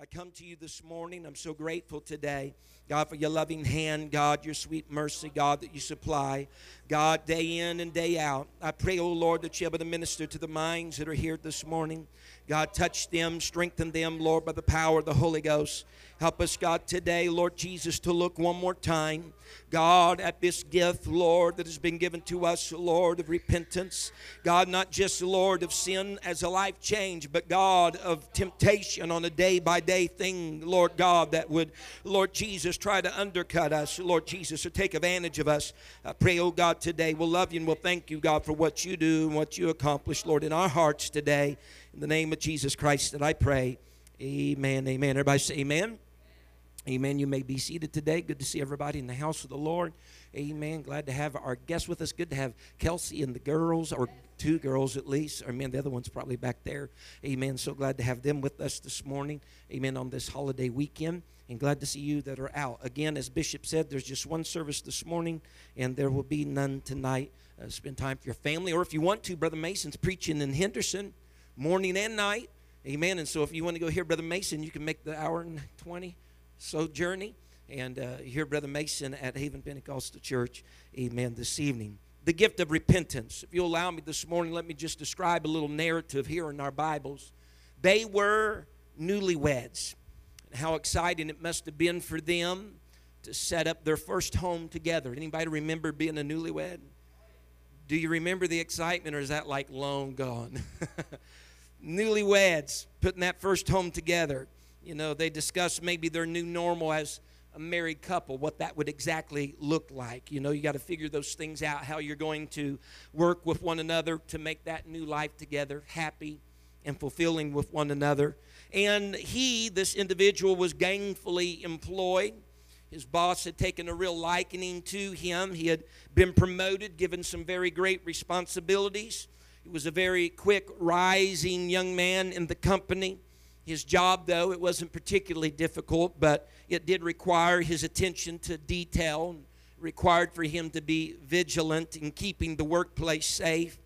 I come to you this morning. I'm so grateful today, God, for your loving hand, God, your sweet mercy, God, that you supply, God, day in and day out. I pray, oh Lord, that you able to minister to the minds that are here this morning. God, touch them, strengthen them, Lord, by the power of the Holy Ghost. Help us, God, today, Lord Jesus, to look one more time, God, at this gift, Lord, that has been given to us, Lord, of repentance. God, not just, Lord, of sin as a life change, but God, of temptation on a day by day thing, Lord God, that would, Lord Jesus, try to undercut us, Lord Jesus, or take advantage of us. I pray, oh God, today we'll love you and we'll thank you, God, for what you do and what you accomplish, Lord, in our hearts today. In the name of Jesus Christ that I pray. Amen. Amen. Everybody say amen. Amen. You may be seated today. Good to see everybody in the house of the Lord. Amen. Glad to have our guests with us. Good to have Kelsey and the girls, or two girls at least. Amen. The other one's probably back there. Amen. So glad to have them with us this morning. Amen. On this holiday weekend. And glad to see you that are out. Again, as Bishop said, there's just one service this morning, and there will be none tonight. Uh, spend time for your family, or if you want to, Brother Mason's preaching in Henderson morning and night. Amen. And so if you want to go hear Brother Mason, you can make the hour and 20 so journey and uh, hear Brother Mason at Haven Pentecostal Church. Amen. This evening. The gift of repentance. If you'll allow me this morning, let me just describe a little narrative here in our Bibles. They were newlyweds. And how exciting it must have been for them to set up their first home together. Anybody remember being a newlywed? Do you remember the excitement, or is that like long gone? Newlyweds putting that first home together. You know, they discuss maybe their new normal as a married couple, what that would exactly look like. You know, you got to figure those things out, how you're going to work with one another to make that new life together happy and fulfilling with one another. And he, this individual, was gainfully employed. His boss had taken a real likening to him. He had been promoted, given some very great responsibilities. He was a very quick rising young man in the company. His job, though, it wasn't particularly difficult, but it did require his attention to detail, required for him to be vigilant in keeping the workplace safe.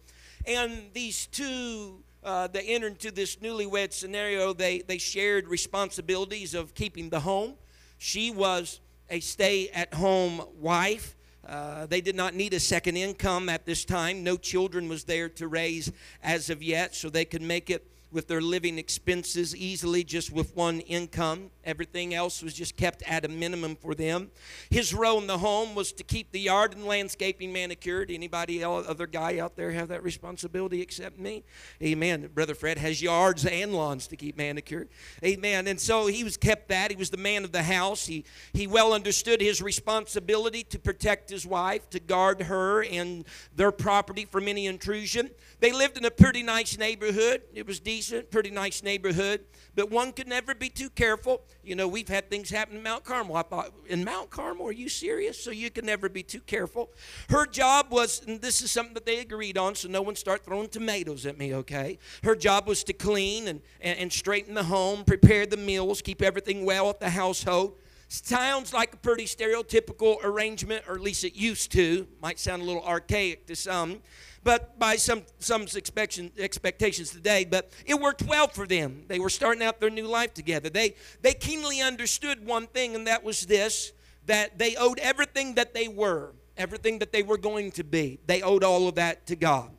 And these two, uh, they entered into this newlywed scenario. They, they shared responsibilities of keeping the home. She was a stay at home wife. Uh, they did not need a second income at this time. No children was there to raise as of yet, so they could make it with their living expenses easily just with one income. Everything else was just kept at a minimum for them. His role in the home was to keep the yard and landscaping manicured. Anybody else, other guy out there have that responsibility except me? Amen. Brother Fred has yards and lawns to keep manicured. Amen. And so he was kept that. He was the man of the house. He he well understood his responsibility to protect his wife, to guard her and their property from any intrusion. They lived in a pretty nice neighborhood. It was decent, pretty nice neighborhood. But one could never be too careful. You know, we've had things happen in Mount Carmel. I thought, in Mount Carmel, are you serious? So you can never be too careful. Her job was, and this is something that they agreed on, so no one start throwing tomatoes at me, okay? Her job was to clean and, and, and straighten the home, prepare the meals, keep everything well at the household. Sounds like a pretty stereotypical arrangement, or at least it used to. Might sound a little archaic to some but by some some expectations today but it worked well for them they were starting out their new life together they they keenly understood one thing and that was this that they owed everything that they were everything that they were going to be they owed all of that to god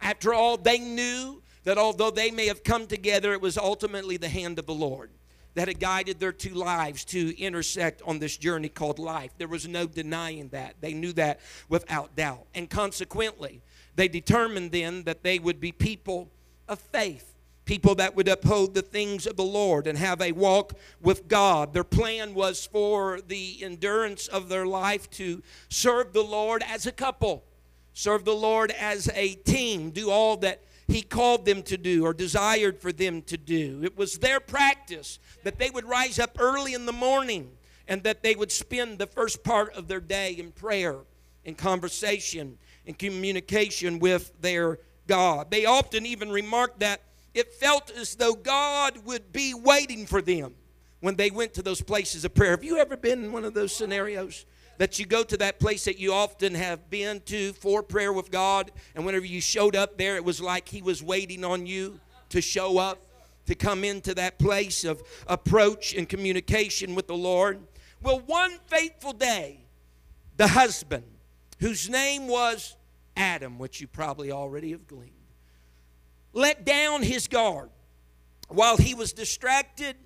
after all they knew that although they may have come together it was ultimately the hand of the lord that had guided their two lives to intersect on this journey called life. There was no denying that. They knew that without doubt. And consequently, they determined then that they would be people of faith, people that would uphold the things of the Lord and have a walk with God. Their plan was for the endurance of their life to serve the Lord as a couple, serve the Lord as a team, do all that he called them to do or desired for them to do. It was their practice that they would rise up early in the morning and that they would spend the first part of their day in prayer, in conversation, in communication with their God. They often even remarked that it felt as though God would be waiting for them when they went to those places of prayer. Have you ever been in one of those scenarios? That you go to that place that you often have been to for prayer with God, and whenever you showed up there, it was like He was waiting on you to show up, to come into that place of approach and communication with the Lord. Well, one fateful day, the husband, whose name was Adam, which you probably already have gleaned, let down his guard. While he was distracted,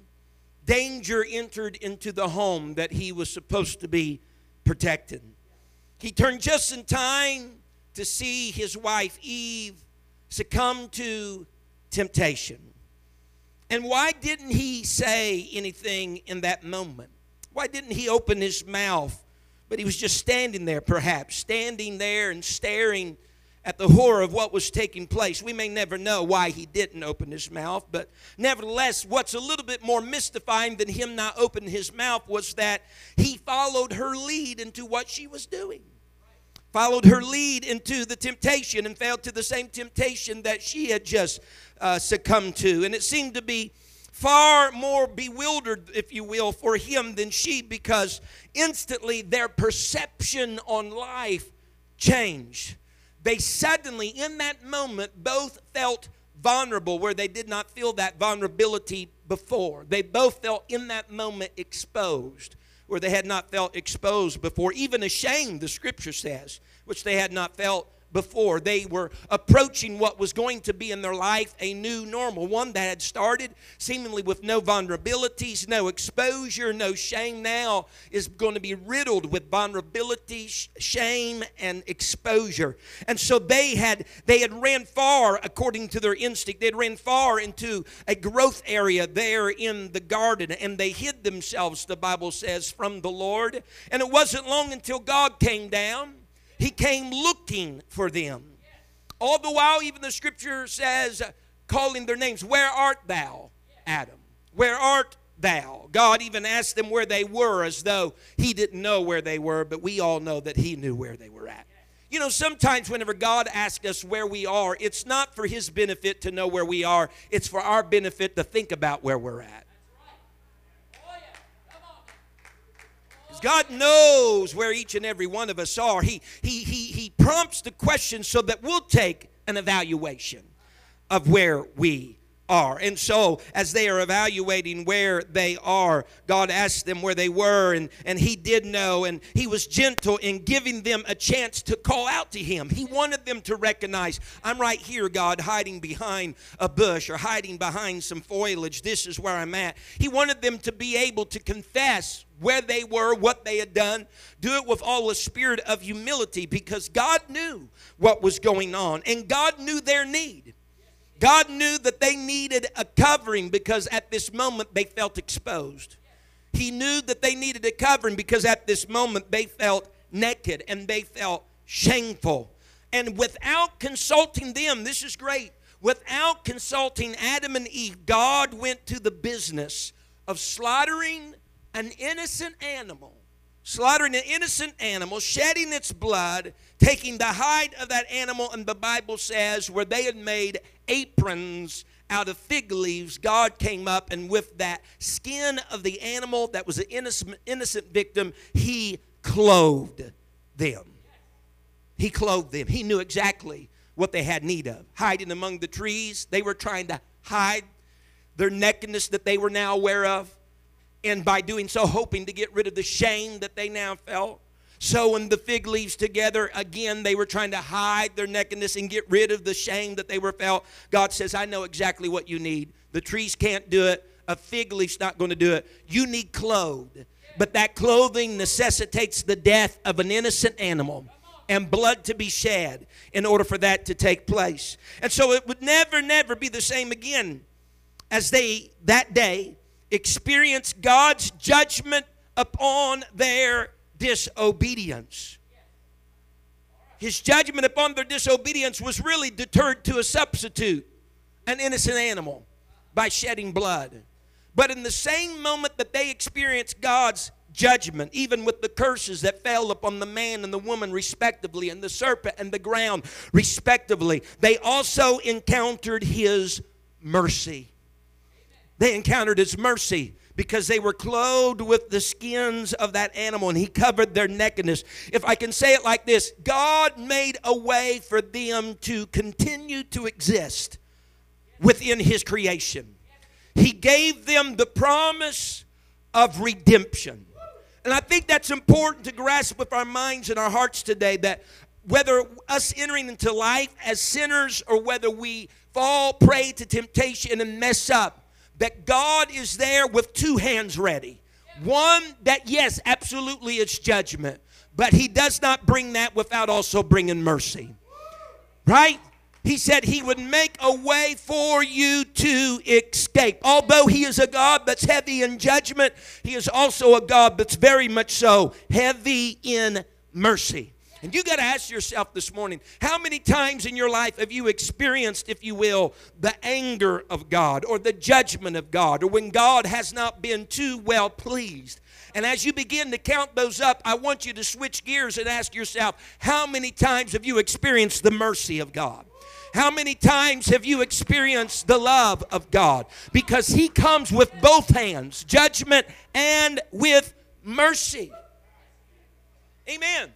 danger entered into the home that he was supposed to be protecting. He turned just in time to see his wife Eve succumb to temptation. And why didn't he say anything in that moment? Why didn't he open his mouth? But he was just standing there, perhaps, standing there and staring at the horror of what was taking place. We may never know why he didn't open his mouth, but nevertheless, what's a little bit more mystifying than him not opening his mouth was that he followed her lead into what she was doing. Followed her lead into the temptation and fell to the same temptation that she had just uh, succumbed to. And it seemed to be far more bewildered, if you will, for him than she because instantly their perception on life changed. They suddenly, in that moment, both felt vulnerable where they did not feel that vulnerability before. They both felt in that moment exposed where they had not felt exposed before, even ashamed, the scripture says, which they had not felt before. They were approaching what was going to be in their life a new normal, one that had started seemingly with no vulnerabilities, no exposure, no shame. Now is going to be riddled with vulnerability, shame, and exposure. And so they had they had ran far according to their instinct. They had ran far into a growth area there in the garden, and they hid themselves. The Bible says from the Lord. And it wasn't long until God came down he came looking for them. All the while, even the scripture says, calling their names, Where art thou, Adam? Where art thou? God even asked them where they were as though he didn't know where they were, but we all know that he knew where they were at. You know, sometimes whenever God asks us where we are, it's not for his benefit to know where we are, it's for our benefit to think about where we're at. God knows where each and every one of us are. He, he, he, he prompts the question so that we'll take an evaluation of where we are. And so, as they are evaluating where they are, God asked them where they were, and, and He did know, and He was gentle in giving them a chance to call out to Him. He wanted them to recognize, I'm right here, God, hiding behind a bush or hiding behind some foliage. This is where I'm at. He wanted them to be able to confess where they were, what they had done. Do it with all the spirit of humility because God knew what was going on and God knew their need. God knew that they needed a covering because at this moment they felt exposed. He knew that they needed a covering because at this moment they felt naked and they felt shameful. And without consulting them, this is great, without consulting Adam and Eve, God went to the business of slaughtering an innocent animal slaughtering an innocent animal, shedding its blood, taking the hide of that animal, and the Bible says where they had made aprons out of fig leaves, God came up and with that skin of the animal that was an innocent, innocent victim, He clothed them. He clothed them. He knew exactly what they had need of. Hiding among the trees, they were trying to hide their nakedness that they were now aware of and by doing so, hoping to get rid of the shame that they now felt. Sewing the fig leaves together again, they were trying to hide their nakedness and get rid of the shame that they were felt. God says, I know exactly what you need. The trees can't do it, a fig leaf's not going to do it. You need clothed. But that clothing necessitates the death of an innocent animal and blood to be shed in order for that to take place. And so it would never, never be the same again as they that day experience God's judgment upon their disobedience. His judgment upon their disobedience was really deterred to a substitute, an innocent animal, by shedding blood. But in the same moment that they experienced God's judgment, even with the curses that fell upon the man and the woman, respectively, and the serpent and the ground, respectively. They also encountered his mercy. They encountered his mercy because they were clothed with the skins of that animal and he covered their nakedness. If I can say it like this God made a way for them to continue to exist within his creation. He gave them the promise of redemption. And I think that's important to grasp with our minds and our hearts today that whether us entering into life as sinners or whether we fall prey to temptation and mess up, that God is there with two hands ready. One that, yes, absolutely it's judgment, but He does not bring that without also bringing mercy. Right? He said He would make a way for you to escape. Although He is a God that's heavy in judgment, He is also a God that's very much so heavy in mercy. And you got to ask yourself this morning how many times in your life have you experienced, if you will, the anger of God or the judgment of God or when God has not been too well pleased? And as you begin to count those up, I want you to switch gears and ask yourself how many times have you experienced the mercy of God? How many times have you experienced the love of God? Because He comes with both hands, judgment and with mercy. Amen.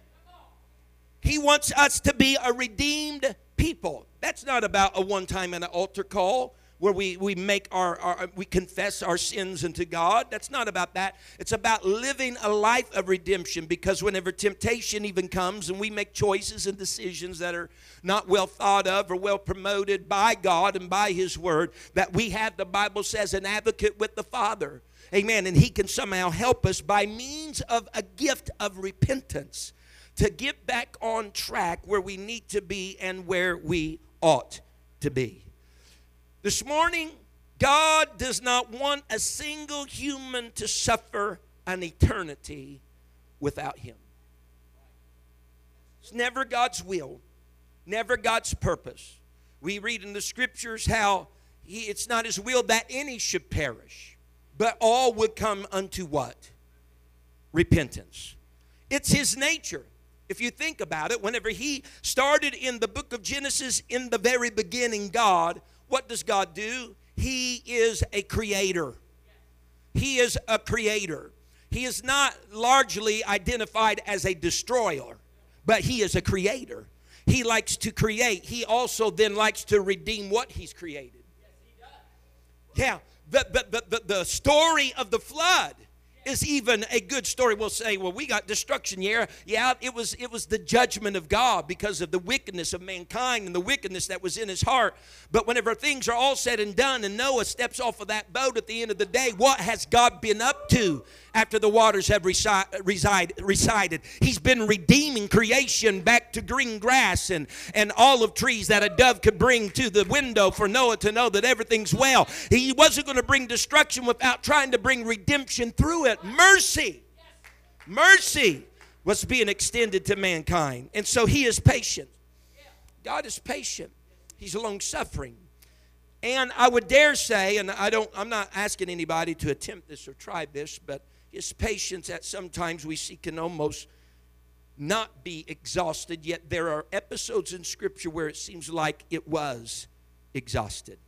He wants us to be a redeemed people. That's not about a one time and an altar call where we, we make our, our, we confess our sins unto God. That's not about that. It's about living a life of redemption because whenever temptation even comes and we make choices and decisions that are not well thought of or well promoted by God and by His Word, that we have, the Bible says, an advocate with the Father. Amen. And He can somehow help us by means of a gift of repentance to get back on track where we need to be and where we ought to be. This morning, God does not want a single human to suffer an eternity without Him. It's never God's will, never God's purpose. We read in the scriptures how he, it's not His will that any should perish, but all would come unto what? Repentance. It's His nature. If you think about it, whenever he started in the book of Genesis, in the very beginning, God, what does God do? He is a creator. He is a creator. He is not largely identified as a destroyer, but he is a creator. He likes to create. He also then likes to redeem what he's created. Yeah, the, the, the, the story of the flood is even a good story. We'll say, well, we got destruction. Yeah, yeah, it was it was the judgment of God because of the wickedness of mankind and the wickedness that was in his heart. But whenever things are all said and done, and Noah steps off of that boat at the end of the day, what has God been up to? After the waters have reside, resided. He's been redeeming creation back to green grass and, and olive trees that a dove could bring to the window for Noah to know that everything's well. He wasn't going to bring destruction without trying to bring redemption through it. Mercy. Mercy was being extended to mankind. And so he is patient. God is patient. He's long suffering. And I would dare say, and I don't, I'm not asking anybody to attempt this or try this, but his patience that sometimes we see can almost not be exhausted, yet there are episodes in Scripture where it seems like it was exhausted.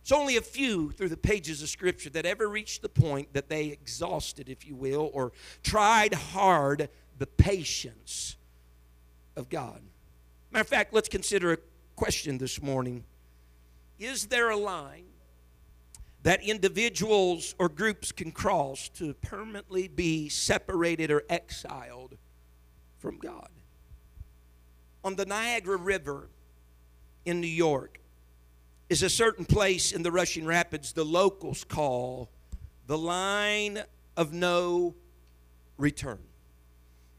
It's only a few through the pages of Scripture that ever reached the point that they exhausted, if you will, or tried hard the patience of God. Matter of fact, let's consider a question this morning Is there a line that individuals or groups can cross to permanently be separated or exiled from God. On the Niagara River in New York is a certain place in the Russian Rapids the locals call the line of no return.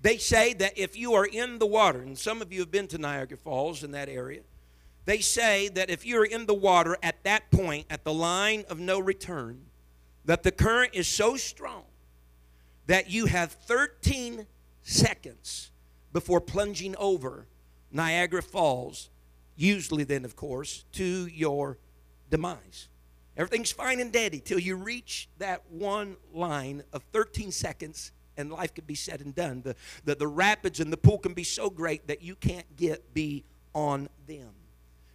They say that if you are in the water, and some of you have been to Niagara Falls in that area, they say that if you're in the water at that point, at the line of no return, that the current is so strong that you have 13 seconds before plunging over Niagara Falls, usually then, of course, to your demise. Everything's fine and dandy till you reach that one line of 13 seconds and life could be said and done. The, the, the rapids and the pool can be so great that you can't get beyond them.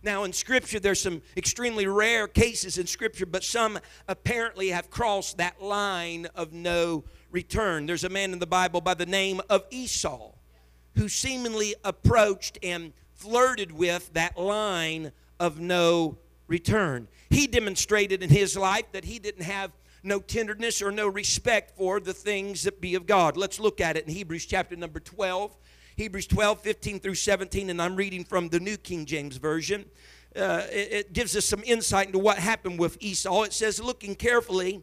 Now, in Scripture, there's some extremely rare cases in Scripture, but some apparently have crossed that line of no return. There's a man in the Bible by the name of Esau who seemingly approached and flirted with that line of no return. He demonstrated in his life that he didn't have no tenderness or no respect for the things that be of God. Let's look at it in Hebrews chapter number 12 Hebrews 12, 15 through 17, and I'm reading from the New King James Version. Uh, it, it gives us some insight into what happened with Esau. It says, looking carefully,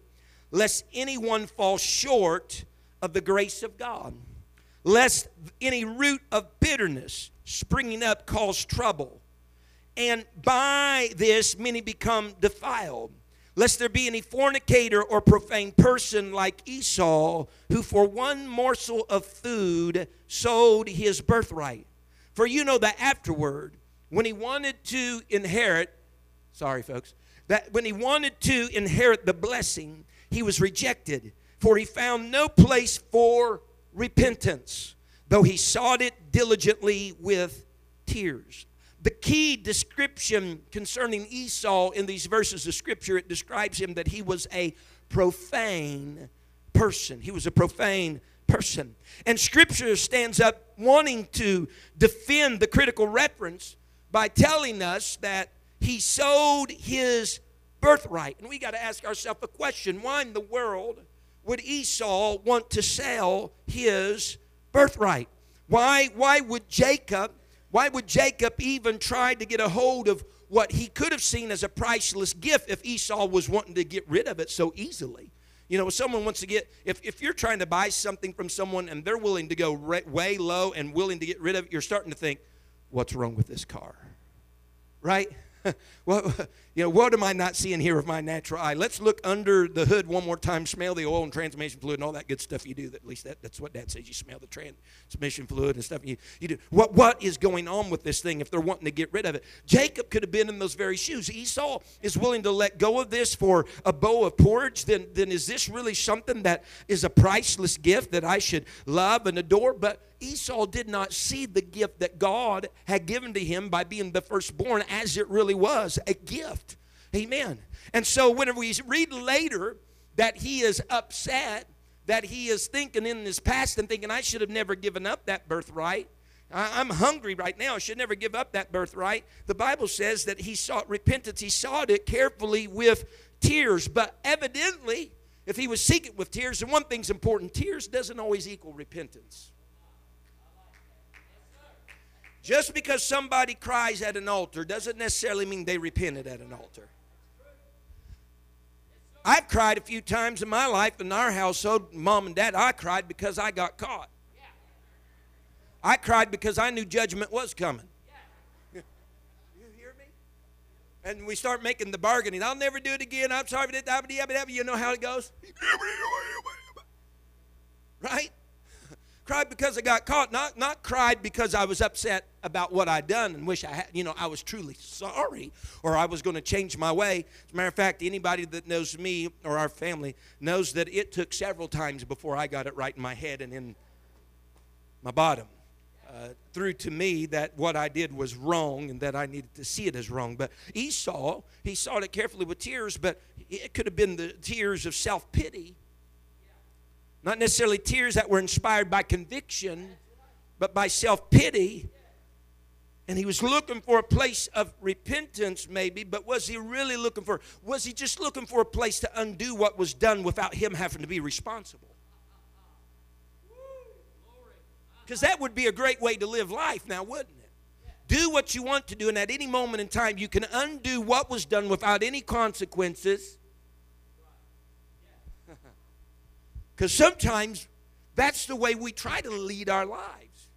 lest anyone fall short of the grace of God, lest any root of bitterness springing up cause trouble. And by this, many become defiled lest there be any fornicator or profane person like Esau, who for one morsel of food sold his birthright. For you know that afterward, when he wanted to inherit, sorry folks, that when he wanted to inherit the blessing, he was rejected, for he found no place for repentance, though he sought it diligently with tears key description concerning Esau in these verses of Scripture, it describes him that he was a profane person. He was a profane person. And Scripture stands up wanting to defend the critical reference by telling us that he sold his birthright. And we got to ask ourselves a question why in the world would Esau want to sell his birthright? Why, why would Jacob why would Jacob even try to get a hold of what he could have seen as a priceless gift if Esau was wanting to get rid of it so easily? You know, if someone wants to get, if, if you're trying to buy something from someone and they're willing to go re- way low and willing to get rid of it, you're starting to think, what's wrong with this car? Right? well, you know, what am I not seeing here with my natural eye? Let's look under the hood one more time, smell the oil and transmission fluid and all that good stuff you do. At least that, that's what Dad says. You smell the transmission fluid and stuff. You, you do. What, what is going on with this thing if they're wanting to get rid of it? Jacob could have been in those very shoes. Esau is willing to let go of this for a bowl of porridge. Then, then is this really something that is a priceless gift that I should love and adore? But Esau did not see the gift that God had given to him by being the firstborn as it really was a gift. Amen. And so, whenever we read later that he is upset, that he is thinking in his past and thinking, I should have never given up that birthright. I'm hungry right now. I should never give up that birthright. The Bible says that he sought repentance. He sought it carefully with tears. But evidently, if he was seeking with tears, and one thing's important tears doesn't always equal repentance. Just because somebody cries at an altar doesn't necessarily mean they repented at an altar. I've cried a few times in my life in our household, mom and dad, I cried because I got caught. I cried because I knew judgment was coming. You hear me? And we start making the bargaining. I'll never do it again. I'm sorry. I'm sorry. You know how it goes? Right? Cried because I got caught, not, not cried because I was upset about what I'd done and wish I had, you know, I was truly sorry or I was going to change my way. As a matter of fact, anybody that knows me or our family knows that it took several times before I got it right in my head and in my bottom. Uh, through to me that what I did was wrong and that I needed to see it as wrong. But Esau, he saw it carefully with tears, but it could have been the tears of self pity not necessarily tears that were inspired by conviction, but by self pity. And he was looking for a place of repentance, maybe, but was he really looking for, was he just looking for a place to undo what was done without him having to be responsible? Because that would be a great way to live life now, wouldn't it? Do what you want to do, and at any moment in time, you can undo what was done without any consequences Because sometimes that's the way we try to lead our lives.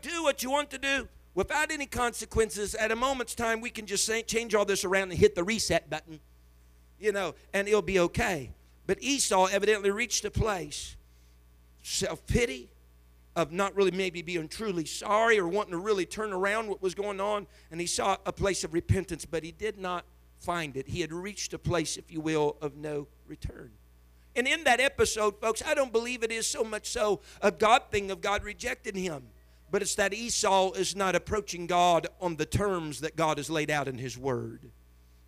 Do what you want to do without any consequences. At a moment's time, we can just change all this around and hit the reset button, you know, and it'll be okay. But Esau evidently reached a place, self pity, of not really maybe being truly sorry or wanting to really turn around what was going on. And he saw a place of repentance, but he did not find it. He had reached a place, if you will, of no return. And in that episode, folks, I don't believe it is so much so a God thing of God rejecting him, but it's that Esau is not approaching God on the terms that God has laid out in his word.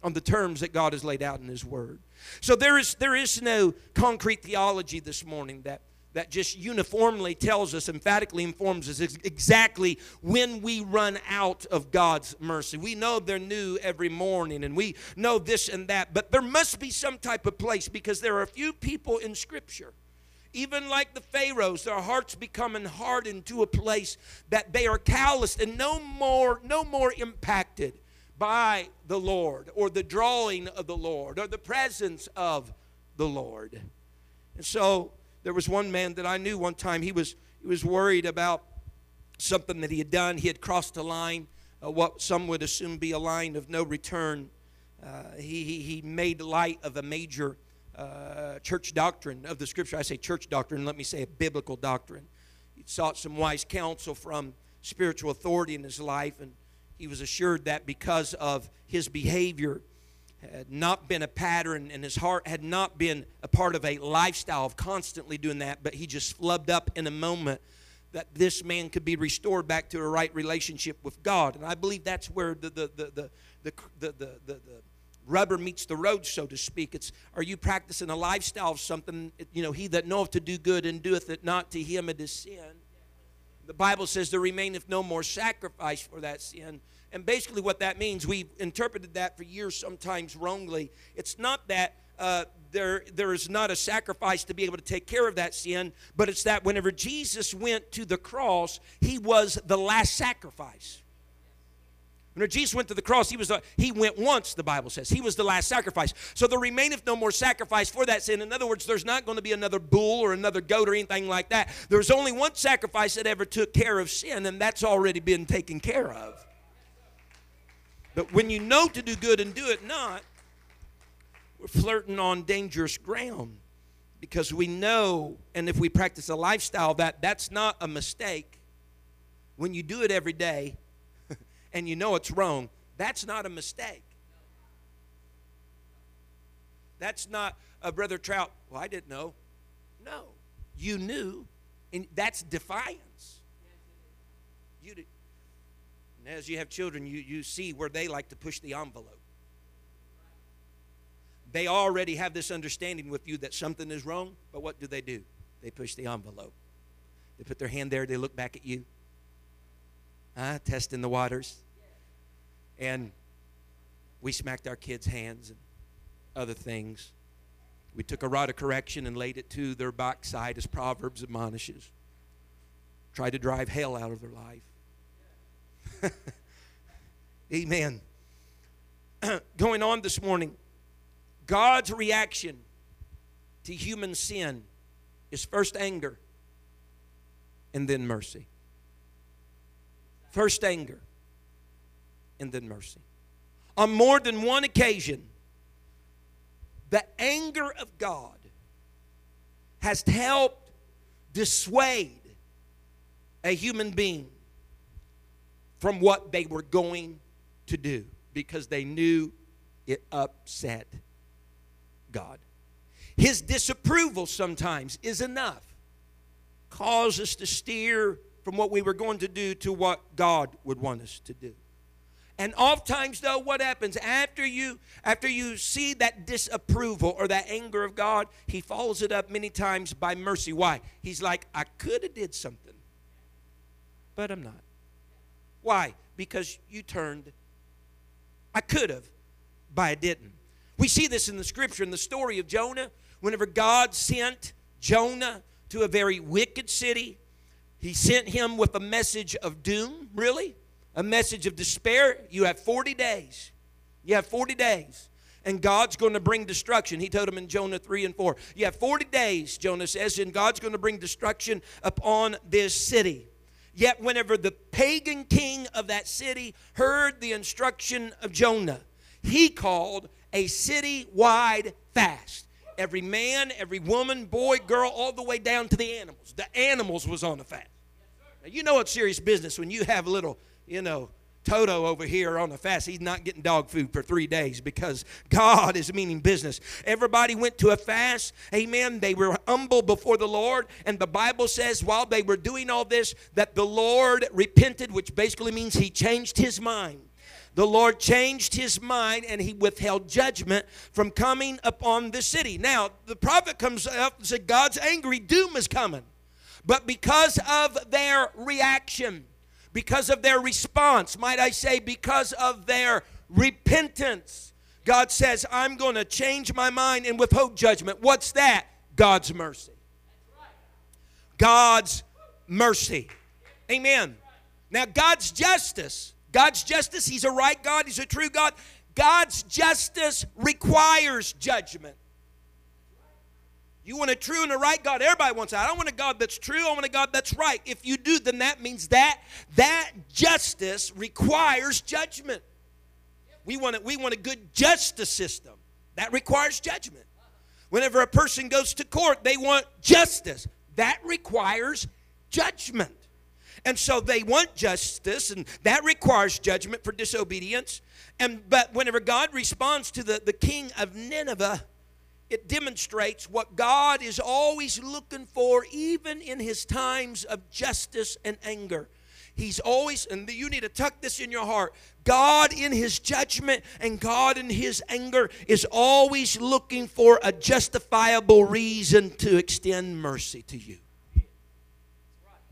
On the terms that God has laid out in his word. So there is there is no concrete theology this morning that that just uniformly tells us, emphatically informs us exactly when we run out of God's mercy. We know they're new every morning and we know this and that, but there must be some type of place because there are a few people in Scripture. Even like the Pharaohs, their hearts becoming hardened to a place that they are calloused and no more, no more impacted by the Lord or the drawing of the Lord or the presence of the Lord. And so there was one man that I knew one time, he was, he was worried about something that he had done. He had crossed a line, uh, what some would assume be a line of no return. Uh, he, he, he made light of a major uh, church doctrine of the scripture. I say church doctrine, let me say a biblical doctrine. He sought some wise counsel from spiritual authority in his life, and he was assured that because of his behavior, had not been a pattern and his heart had not been a part of a lifestyle of constantly doing that, but he just flubbed up in a moment that this man could be restored back to a right relationship with God. And I believe that's where the, the, the, the, the, the, the, the rubber meets the road, so to speak. It's are you practicing a lifestyle of something? You know, he that knoweth to do good and doeth it not to him it is sin. The Bible says there remaineth no more sacrifice for that sin. And basically, what that means, we've interpreted that for years, sometimes wrongly. It's not that uh, there, there is not a sacrifice to be able to take care of that sin, but it's that whenever Jesus went to the cross, he was the last sacrifice. When Jesus went to the cross, he was the, he went once, the Bible says. He was the last sacrifice. So there remaineth no more sacrifice for that sin. In other words, there's not going to be another bull or another goat or anything like that. There's only one sacrifice that ever took care of sin, and that's already been taken care of. But when you know to do good and do it not, we're flirting on dangerous ground because we know, and if we practice a lifestyle that that's not a mistake, when you do it every day and you know it's wrong, that's not a mistake. That's not, uh, Brother Trout, well, I didn't know. No, you knew, and that's defiance. As you have children, you, you see where they like to push the envelope. They already have this understanding with you that something is wrong, but what do they do? They push the envelope. They put their hand there, they look back at you. Uh, testing the waters. And we smacked our kids' hands and other things. We took a rod of correction and laid it to their backside as Proverbs admonishes. Tried to drive hell out of their life. Amen. Going on this morning, God's reaction to human sin is first anger and then mercy. First anger and then mercy. On more than one occasion, the anger of God has helped dissuade a human being from what they were going to do because they knew it upset God. His disapproval sometimes is enough. Cause us to steer from what we were going to do to what God would want us to do. And oftentimes though what happens after you after you see that disapproval or that anger of God, he follows it up many times by mercy. Why? He's like I could have did something, but I'm not. Why? Because you turned. I could have, but I didn't. We see this in the scripture in the story of Jonah. Whenever God sent Jonah to a very wicked city, he sent him with a message of doom, really, a message of despair. You have 40 days. You have 40 days. And God's going to bring destruction. He told him in Jonah 3 and 4. You have 40 days, Jonah says, and God's going to bring destruction upon this city. Yet, whenever the pagan king of that city heard the instruction of Jonah, he called a city wide fast. Every man, every woman, boy, girl, all the way down to the animals. The animals was on a fast. Now, you know it's serious business when you have a little, you know, Toto over here on the fast, he's not getting dog food for three days because God is meaning business. Everybody went to a fast. Amen. They were humble before the Lord. And the Bible says while they were doing all this, that the Lord repented, which basically means he changed his mind the Lord changed his mind and he withheld judgment from coming upon the city. Now, the prophet comes up and said, God's angry doom is coming. But because of their reaction, because of their response, might I say, because of their repentance, God says, I'm going to change my mind and withhold judgment. What's that? God's mercy. God's mercy. Amen. Now, God's justice God's justice, He's a right God, He's a true God. God's justice requires judgment. You want a true and a right God. Everybody wants that. I want a God that's true. I want a God that's right. If you do, then that means that that justice requires judgment. We want a, we want a good justice system. That requires judgment. Whenever a person goes to court, they want justice. That requires judgment. And so they want justice, and that requires judgment for disobedience. And but whenever God responds to the, the king of Nineveh, it demonstrates what God is always looking for, even in his times of justice and anger. He's always, and you need to tuck this in your heart. God, in His judgment and God, in His anger, is always looking for a justifiable reason to extend mercy to you.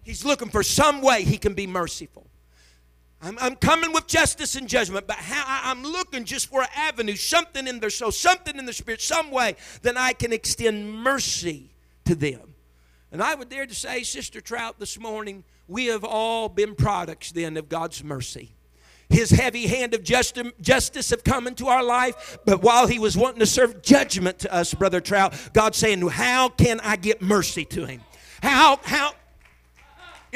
He's looking for some way he can be merciful. I'm, I'm coming with justice and judgment, but how, I'm looking just for an avenue, something in their soul, something in the spirit, some way that I can extend mercy to them. And I would dare to say, Sister Trout, this morning, we have all been products then of God's mercy. His heavy hand of justice have come into our life, but while he was wanting to serve judgment to us, Brother Trout, God's saying, How can I get mercy to him? How, how,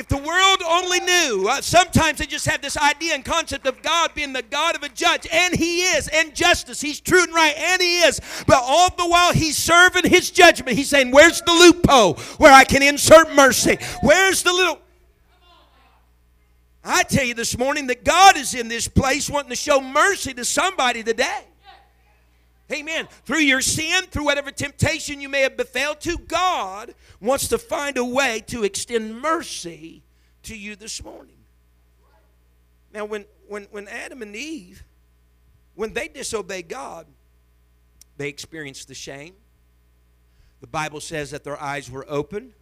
if the world only knew, uh, sometimes they just have this idea and concept of God being the God of a judge, and He is, and justice. He's true and right, and He is. But all the while He's serving His judgment, He's saying, Where's the loophole where I can insert mercy? Where's the little. I tell you this morning that God is in this place wanting to show mercy to somebody today. Amen. Through your sin, through whatever temptation you may have befell to, God wants to find a way to extend mercy to you this morning. Now, when, when, when Adam and Eve, when they disobeyed God, they experienced the shame. The Bible says that their eyes were open.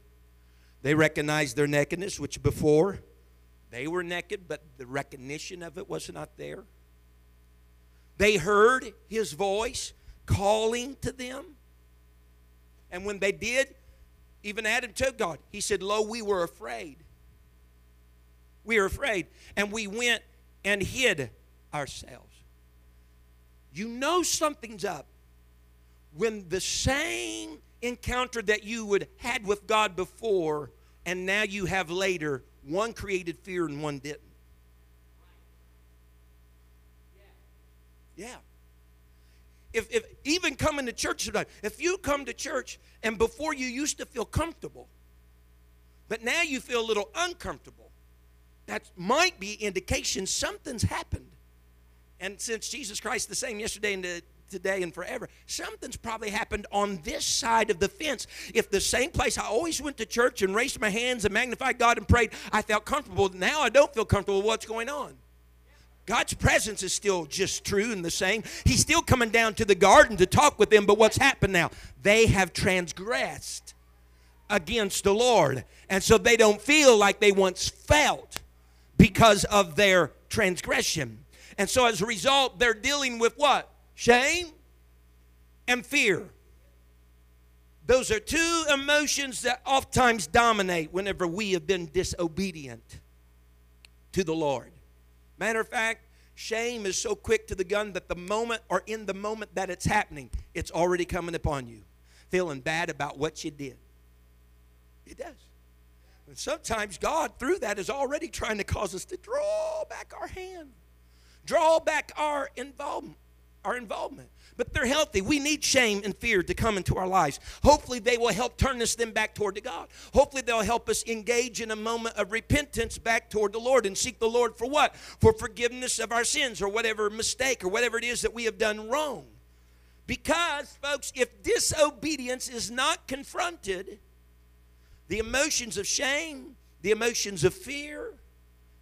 They recognized their nakedness, which before they were naked, but the recognition of it was not there. They heard his voice calling to them. And when they did, even Adam told God, he said, Lo, we were afraid. We were afraid. And we went and hid ourselves. You know something's up when the same encounter that you would had with God before and now you have later, one created fear and one didn't. Yeah if, if even coming to church today, if you come to church and before you used to feel comfortable, but now you feel a little uncomfortable, that might be indication something's happened. And since Jesus Christ the same yesterday and today and forever, something's probably happened on this side of the fence. If the same place I always went to church and raised my hands and magnified God and prayed, I felt comfortable. Now I don't feel comfortable. What's going on? God's presence is still just true and the same. He's still coming down to the garden to talk with them, but what's happened now? They have transgressed against the Lord. And so they don't feel like they once felt because of their transgression. And so as a result, they're dealing with what? Shame and fear. Those are two emotions that oftentimes dominate whenever we have been disobedient to the Lord. Matter of fact, shame is so quick to the gun that the moment or in the moment that it's happening, it's already coming upon you. Feeling bad about what you did. It does. And sometimes God, through that, is already trying to cause us to draw back our hand, draw back our involvement, our involvement. But they're healthy. We need shame and fear to come into our lives. Hopefully, they will help turn us then back toward the God. Hopefully, they'll help us engage in a moment of repentance back toward the Lord and seek the Lord for what? For forgiveness of our sins or whatever mistake or whatever it is that we have done wrong. Because, folks, if disobedience is not confronted, the emotions of shame, the emotions of fear,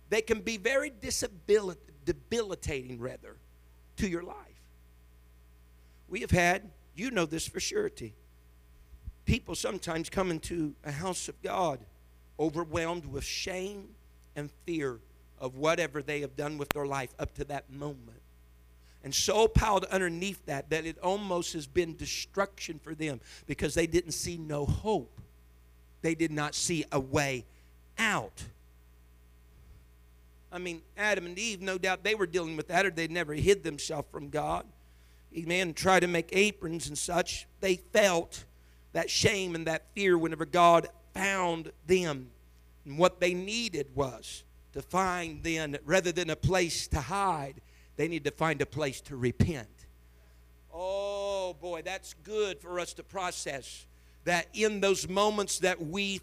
they can be very debilitating, rather, to your life. We have had, you know this for surety, people sometimes come into a house of God overwhelmed with shame and fear of whatever they have done with their life up to that moment. And so piled underneath that that it almost has been destruction for them because they didn't see no hope. They did not see a way out. I mean, Adam and Eve, no doubt they were dealing with that or they'd never hid themselves from God amen, try to make aprons and such, they felt that shame and that fear whenever God found them. And what they needed was to find then, rather than a place to hide, they need to find a place to repent. Oh boy, that's good for us to process. That in those moments that we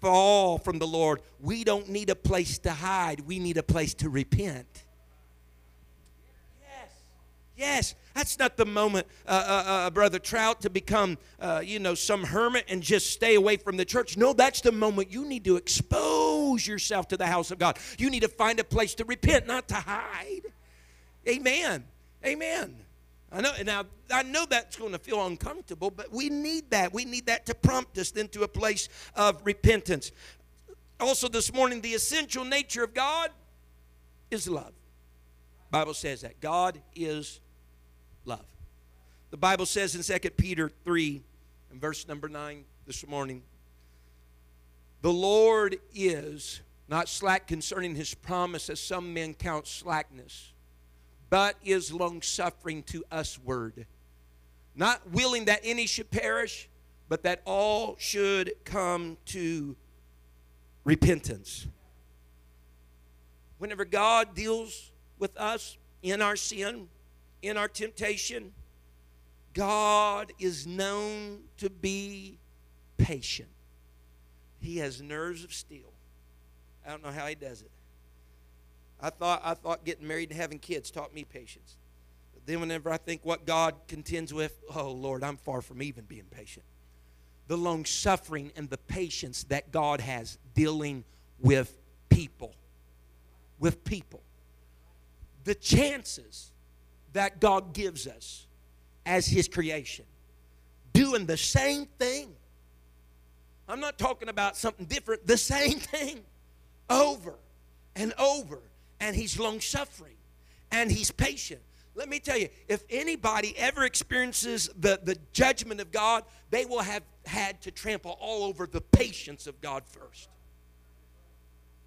fall from the Lord, we don't need a place to hide, we need a place to repent. Yes, yes. That's not the moment, uh, uh, uh, Brother Trout, to become, uh, you know, some hermit and just stay away from the church. No, that's the moment you need to expose yourself to the house of God. You need to find a place to repent, not to hide. Amen. Amen. I know now I know that's going to feel uncomfortable, but we need that. We need that to prompt us into a place of repentance. Also this morning the essential nature of God is love. Bible says that God is love. The Bible says in 2 Peter 3 and verse number 9 this morning, the Lord is not slack concerning his promise, as some men count slackness, but is longsuffering to us-ward, not willing that any should perish, but that all should come to repentance. Whenever God deals with us in our sin, in our temptation, God is known to be patient. He has nerves of steel. I don't know how he does it. I thought I thought getting married and having kids taught me patience. But then whenever I think what God contends with, oh Lord, I'm far from even being patient. The long suffering and the patience that God has dealing with people. With people. The chances that God gives us as His creation. Doing the same thing. I'm not talking about something different, the same thing over and over. And He's long suffering and He's patient. Let me tell you, if anybody ever experiences the, the judgment of God, they will have had to trample all over the patience of God first.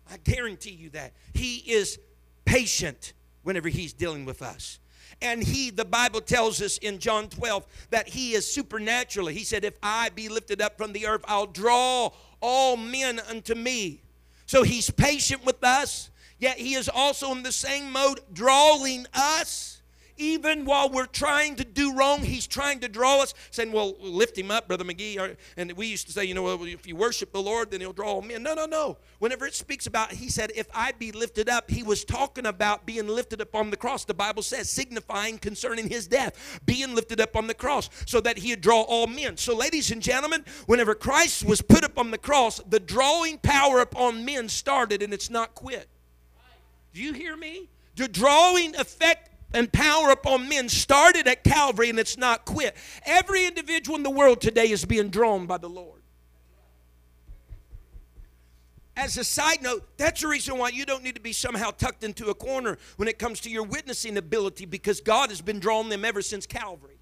I guarantee you that. He is patient whenever He's dealing with us. And he, the Bible tells us in John 12, that he is supernaturally. He said, If I be lifted up from the earth, I'll draw all men unto me. So he's patient with us, yet he is also in the same mode drawing us even while we're trying to do wrong, he's trying to draw us, saying, Well, lift him up, Brother McGee. And we used to say, You know, if you worship the Lord, then he'll draw all men. No, no, no. Whenever it speaks about, he said, If I be lifted up, he was talking about being lifted up on the cross. The Bible says, signifying concerning his death, being lifted up on the cross, so that he'd draw all men. So, ladies and gentlemen, whenever Christ was put up on the cross, the drawing power upon men started and it's not quit. Do you hear me? The drawing effect and power upon men started at Calvary and it's not quit. Every individual in the world today is being drawn by the Lord. As a side note, that's the reason why you don't need to be somehow tucked into a corner when it comes to your witnessing ability because God has been drawing them ever since Calvary.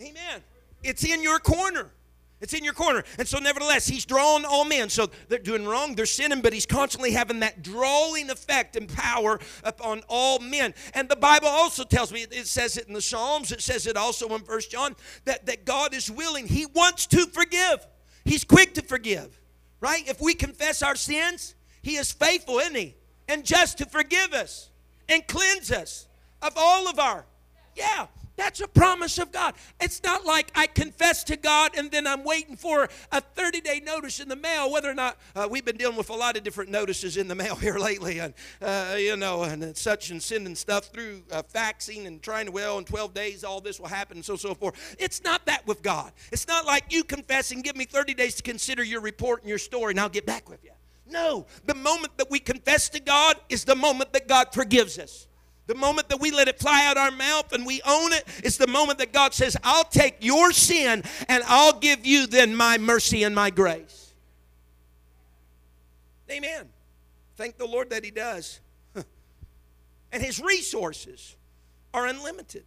Amen. It's in your corner. It's in your corner. And so, nevertheless, he's drawn all men. So they're doing wrong, they're sinning, but he's constantly having that drawing effect and power upon all men. And the Bible also tells me, it says it in the Psalms, it says it also in First John, that, that God is willing. He wants to forgive. He's quick to forgive, right? If we confess our sins, he is faithful, isn't he? And just to forgive us and cleanse us of all of our. Yeah, that's a promise of God. It's not like I confess to God and then I'm waiting for a 30 day notice in the mail, whether or not uh, we've been dealing with a lot of different notices in the mail here lately, and uh, you know, and such and sending stuff through uh, faxing and trying to, well, in 12 days all this will happen and so, so forth. It's not that with God. It's not like you confess and give me 30 days to consider your report and your story and I'll get back with you. No, the moment that we confess to God is the moment that God forgives us. The moment that we let it fly out our mouth and we own it is the moment that God says, I'll take your sin and I'll give you then my mercy and my grace. Amen. Thank the Lord that He does. and His resources are unlimited.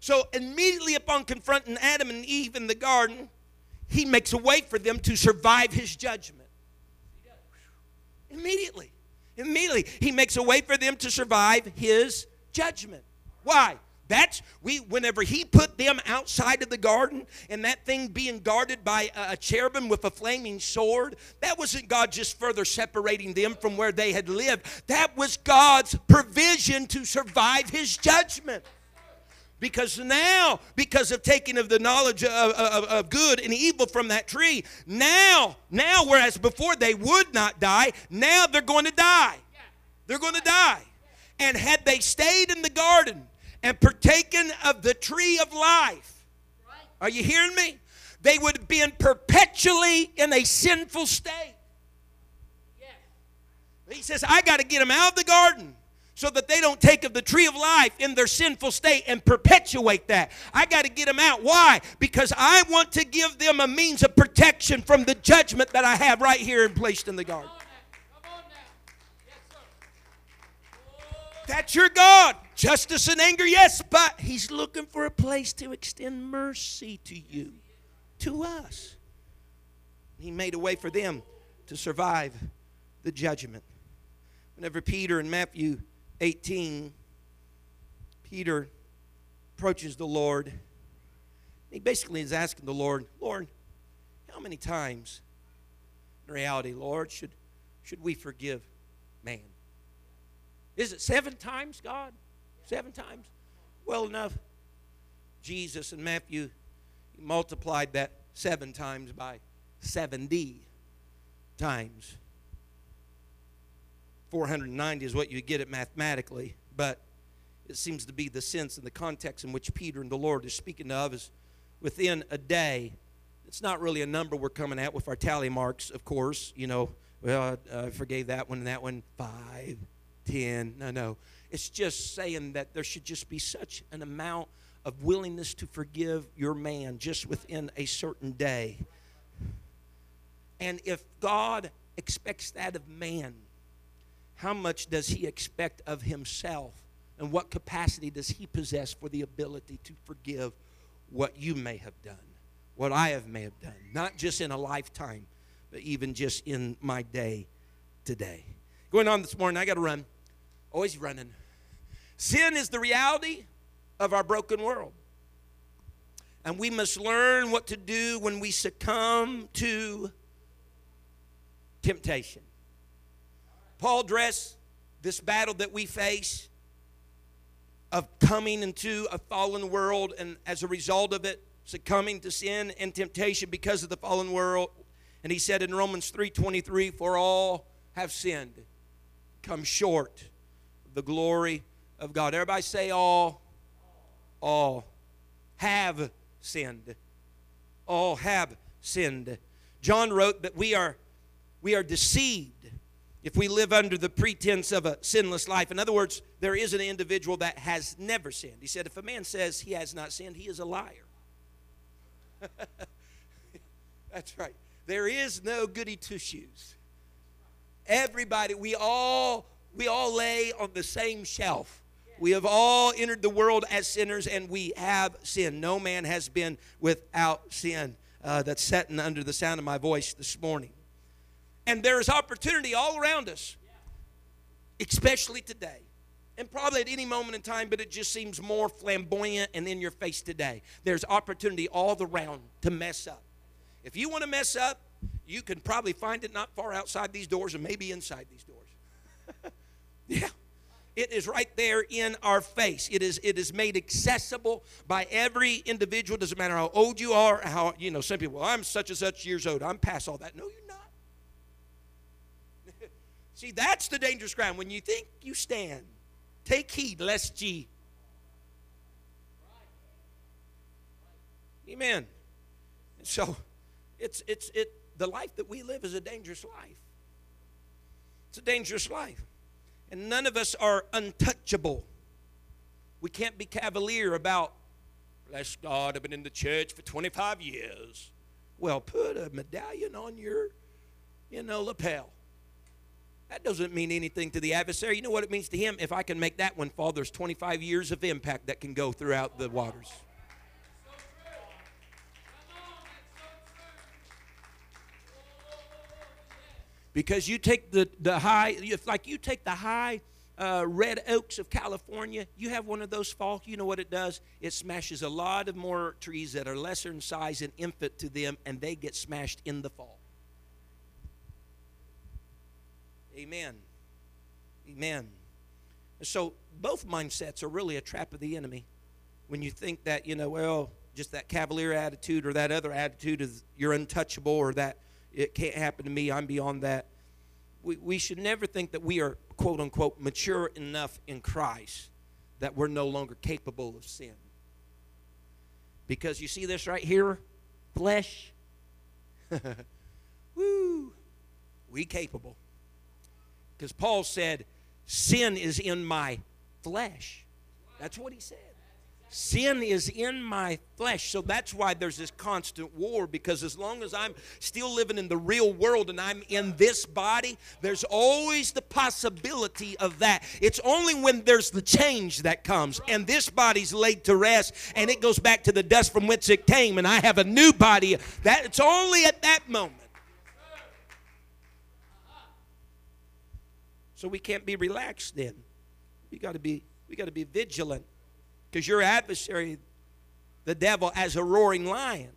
So, immediately upon confronting Adam and Eve in the garden, He makes a way for them to survive His judgment. Immediately. Immediately, he makes a way for them to survive his judgment. Why? That's we whenever he put them outside of the garden and that thing being guarded by a cherubim with a flaming sword, that wasn't God just further separating them from where they had lived. That was God's provision to survive his judgment. Because now, because of taking of the knowledge of, of, of, good and evil from that tree, now, now, whereas before they would not die, now they're going to die. They're going to die. And had they stayed in the garden and partaken of the tree of life, are you hearing me? They would have been perpetually in a sinful state. He says, I got to get them out of the garden so that they don't take of the tree of life in their sinful state and perpetuate that. I got to get them out. Why? Because I want to give them a means of protection from the judgment that I have right here and placed in the garden. That's your God. Justice and anger, yes, but He's looking for a place to extend mercy to you, to us. He made a way for them to survive the judgment. Whenever Peter and Matthew 18, Peter approaches the Lord. He basically is asking the Lord, Lord, how many times in reality, Lord, should, should we forgive man? Is it seven times, God? Seven times? Well enough. Jesus and Matthew multiplied that seven times by 70 times. 490 is what you get it mathematically, but it seems to be the sense and the context in which Peter and the Lord is speaking of is within a day. It's not really a number we're coming at with our tally marks, of course. You know, well, I forgave that one and that one, five, ten. No, no. It's just saying that there should just be such an amount of willingness to forgive your man just within a certain day. And if God expects that of man, how much does he expect of himself? And what capacity does he possess for the ability to forgive what you may have done, what I have may have done, not just in a lifetime, but even just in my day today. Going on this morning, I got to run. Always running. Sin is the reality of our broken world. And we must learn what to do when we succumb to temptation. Paul dressed this battle that we face of coming into a fallen world and as a result of it succumbing to sin and temptation because of the fallen world. And he said in Romans 3:23 for all have sinned come short of the glory of God. Everybody say all all have sinned. All have sinned. John wrote that we are we are deceived if we live under the pretense of a sinless life. In other words, there is an individual that has never sinned. He said, if a man says he has not sinned, he is a liar. That's right. There is no goody two shoes. Everybody, we all we all lay on the same shelf. We have all entered the world as sinners, and we have sinned. No man has been without sin. Uh, that's setting under the sound of my voice this morning. And there is opportunity all around us, especially today. And probably at any moment in time, but it just seems more flamboyant and in your face today. There's opportunity all around to mess up. If you want to mess up, you can probably find it not far outside these doors or maybe inside these doors. yeah. It is right there in our face. It is it is made accessible by every individual. Doesn't matter how old you are, how you know, some people, well, I'm such and such years old. I'm past all that. No, not. See, that's the dangerous ground. When you think you stand, take heed lest ye. Amen. So it's it's it the life that we live is a dangerous life. It's a dangerous life. And none of us are untouchable. We can't be cavalier about, bless God, I've been in the church for 25 years. Well, put a medallion on your, you know, lapel. That doesn't mean anything to the adversary. You know what it means to him? If I can make that one fall, there's 25 years of impact that can go throughout the waters. because you take the, the high, like you take the high uh, red oaks of California, you have one of those fall, you know what it does? It smashes a lot of more trees that are lesser in size and infant to them, and they get smashed in the fall. Amen. Amen. So both mindsets are really a trap of the enemy. When you think that, you know, well, just that cavalier attitude or that other attitude is you're untouchable or that it can't happen to me, I'm beyond that. We, we should never think that we are, quote unquote, mature enough in Christ that we're no longer capable of sin. Because you see this right here? Flesh. Woo. We capable. Because Paul said, sin is in my flesh. That's what he said. Sin is in my flesh. So that's why there's this constant war because as long as I'm still living in the real world and I'm in this body, there's always the possibility of that. It's only when there's the change that comes and this body's laid to rest and it goes back to the dust from whence it came and I have a new body. That it's only at that moment. So we can't be relaxed then. We got to be we got to be vigilant. Because your adversary, the devil, as a roaring lion,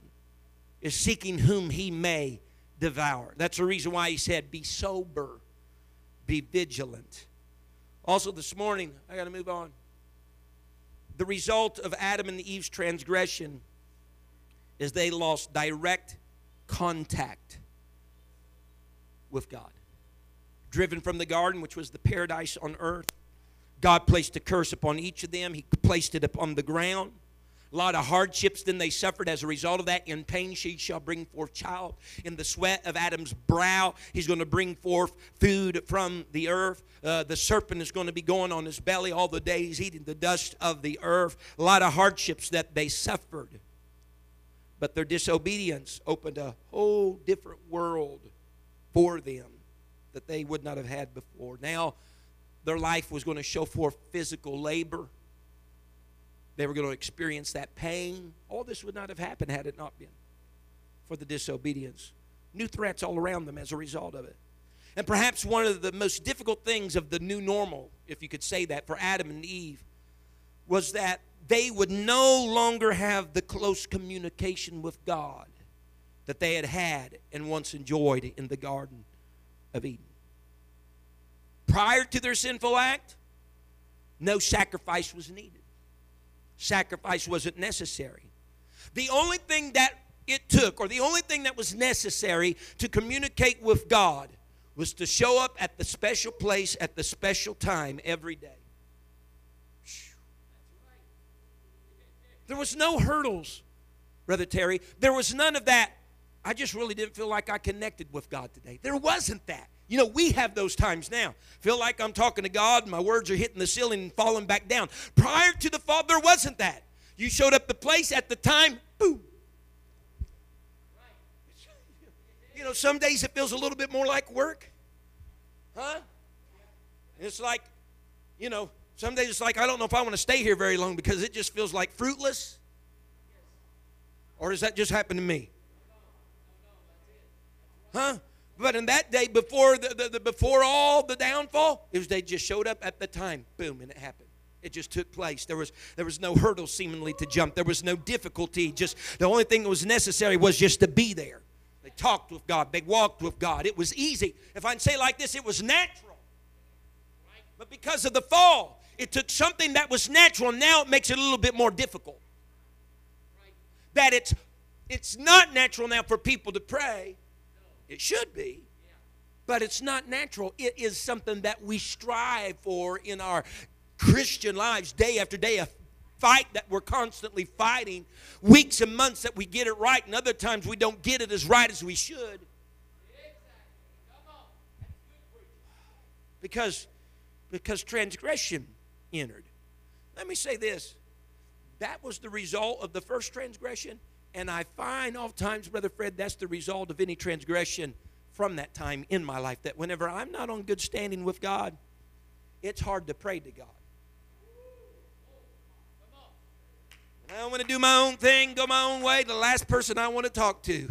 is seeking whom he may devour. That's the reason why he said, Be sober, be vigilant. Also, this morning, I got to move on. The result of Adam and Eve's transgression is they lost direct contact with God. Driven from the garden, which was the paradise on earth, God placed a curse upon each of them. He placed it upon the ground. A lot of hardships then they suffered as a result of that. In pain she shall bring forth child. In the sweat of Adam's brow, he's going to bring forth food from the earth. Uh, the serpent is going to be going on his belly all the days, eating the dust of the earth. A lot of hardships that they suffered. But their disobedience opened a whole different world for them that they would not have had before. Now, their life was going to show forth physical labor. They were going to experience that pain. All this would not have happened had it not been for the disobedience. New threats all around them as a result of it. And perhaps one of the most difficult things of the new normal, if you could say that, for Adam and Eve, was that they would no longer have the close communication with God that they had had and once enjoyed in the Garden of Eden prior to their sinful act, no sacrifice was needed. Sacrifice wasn't necessary. The only thing that it took, or the only thing that was necessary to communicate with God, was to show up at the special place at the special time every day. There was no hurdles, Brother Terry. There was none of that. I just really didn't feel like I connected with God today. There wasn't that. You know, we have those times now. Feel like I'm talking to God, my words are hitting the ceiling and falling back down. Prior to the fall, there wasn't that. You showed up the place at the time, boom. You know, some days it feels a little bit more like work. Huh? It's like, you know, some days it's like, I don't know if I want to stay here very long because it just feels like fruitless. Or does that just happen to me? Huh? But in that day, before the, the, the, before all the downfall, it was they just showed up at the time, boom, and it happened. It just took place. There was there was no hurdle seemingly to jump. There was no difficulty. Just the only thing that was necessary was just to be there. They talked with God. They walked with God. It was easy. If I can say like this, it was natural. But because of the fall, it took something that was natural, now it makes it a little bit more difficult. That it's it's not natural now for people to pray. It should be. But it's not natural. It is something that we strive for in our Christian lives day after day, a fight that we're constantly fighting, weeks and months that we get it right, and other times we don't get it as right as we should. Because, because transgression entered. Let me say this that was the result of the first transgression, and I find oftentimes, Brother Fred, that's the result of any transgression from that time in my life. That whenever I'm not on good standing with God, it's hard to pray to God. I want to do my own thing, go my own way. The last person I want to talk to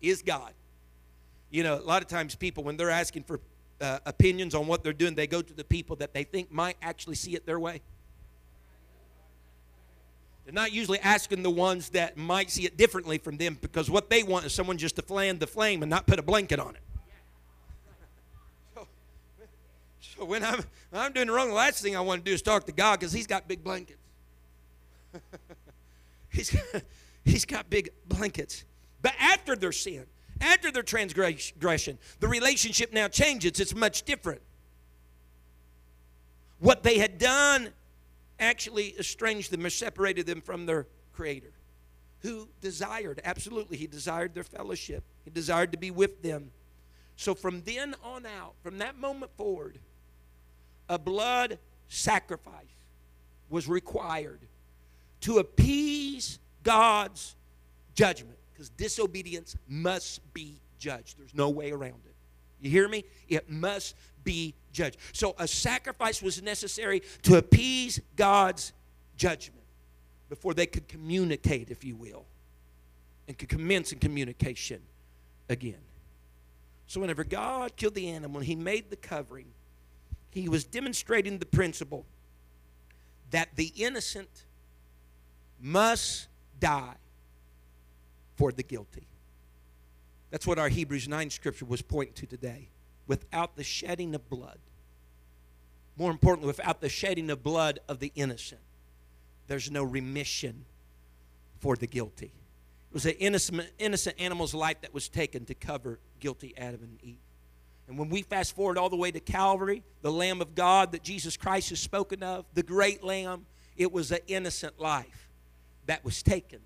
is God. You know, a lot of times people, when they're asking for uh, opinions on what they're doing, they go to the people that they think might actually see it their way. They're not usually asking the ones that might see it differently from them because what they want is someone just to fan the flame and not put a blanket on it. So, when I'm, when I'm doing the wrong, the last thing I want to do is talk to God because He's got big blankets. he's, he's got big blankets. But after their sin, after their transgression, the relationship now changes. It's much different. What they had done actually estranged them or separated them from their Creator, who desired, absolutely, He desired their fellowship, He desired to be with them. So from then on out, from that moment forward, a blood sacrifice was required to appease God's judgment because disobedience must be judged. There's no way around it. You hear me? It must be judged. So a sacrifice was necessary to appease God's judgment before they could communicate, if you will, and could commence in communication again. So whenever God killed the animal, he made the covering, he was demonstrating the principle that the innocent must die for the guilty. That's what our Hebrews 9 scripture was pointing to today without the shedding of blood. More importantly, without the shedding of blood of the innocent, there's no remission for the guilty. It was an innocent, innocent animal's life that was taken to cover guilty Adam and Eve. And when we fast forward all the way to Calvary, the Lamb of God that Jesus Christ is spoken of, the great Lamb, it was an innocent life that was taken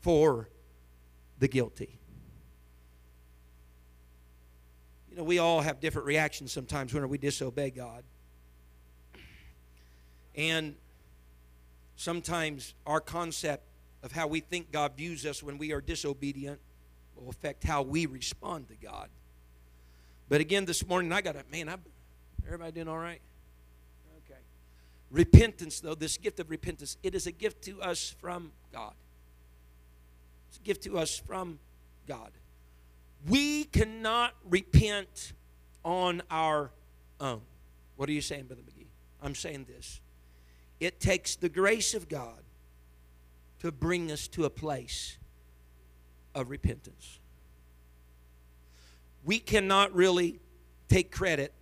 for the guilty. You know, we all have different reactions sometimes when we disobey God. And sometimes our concept of how we think God views us when we are disobedient will affect how we respond to God. But again, this morning, I got to, man, I, everybody doing all right? Okay. Repentance, though, this gift of repentance, it is a gift to us from God. It's a gift to us from God. We cannot repent on our own. What are you saying, Brother McGee? I'm saying this. It takes the grace of God to bring us to a place of repentance. We cannot really take credit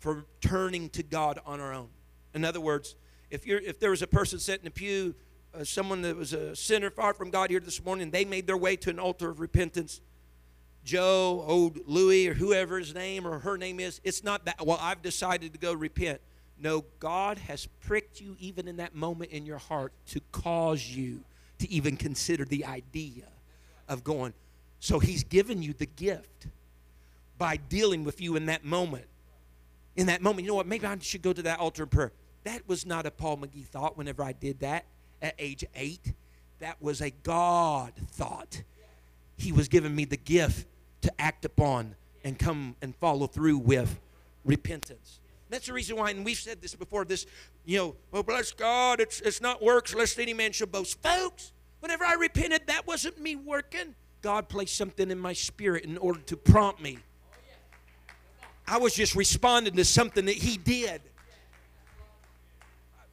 for turning to God on our own. In other words, if you're if there was a person sitting in a pew, uh, someone that was a sinner far from God here this morning, they made their way to an altar of repentance, Joe, old Louis, or whoever his name or her name is, it's not that, well, I've decided to go repent. No, God has pricked you even in that moment in your heart to cause you to even consider the idea of going. So He's given you the gift by dealing with you in that moment. In that moment, you know what? Maybe I should go to that altar in prayer. That was not a Paul McGee thought whenever I did that at age eight. That was a God thought. He was giving me the gift to act upon and come and follow through with repentance. That's the reason why, and we've said this before, this, you know, oh, bless God, it's, it's not works, lest any man should boast. Folks, whenever I repented, that wasn't me working. God placed something in my spirit in order to prompt me. I was just responding to something that He did.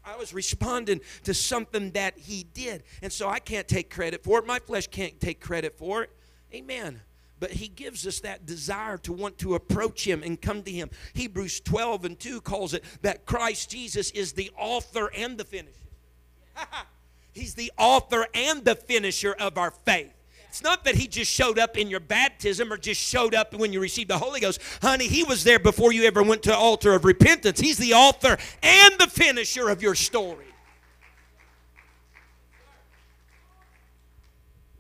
I was responding to something that He did. And so I can't take credit for it. My flesh can't take credit for it. Amen. But he gives us that desire to want to approach him and come to him. Hebrews 12 and 2 calls it that Christ Jesus is the author and the finisher. He's the author and the finisher of our faith. It's not that he just showed up in your baptism or just showed up when you received the Holy Ghost. Honey, he was there before you ever went to the altar of repentance. He's the author and the finisher of your story.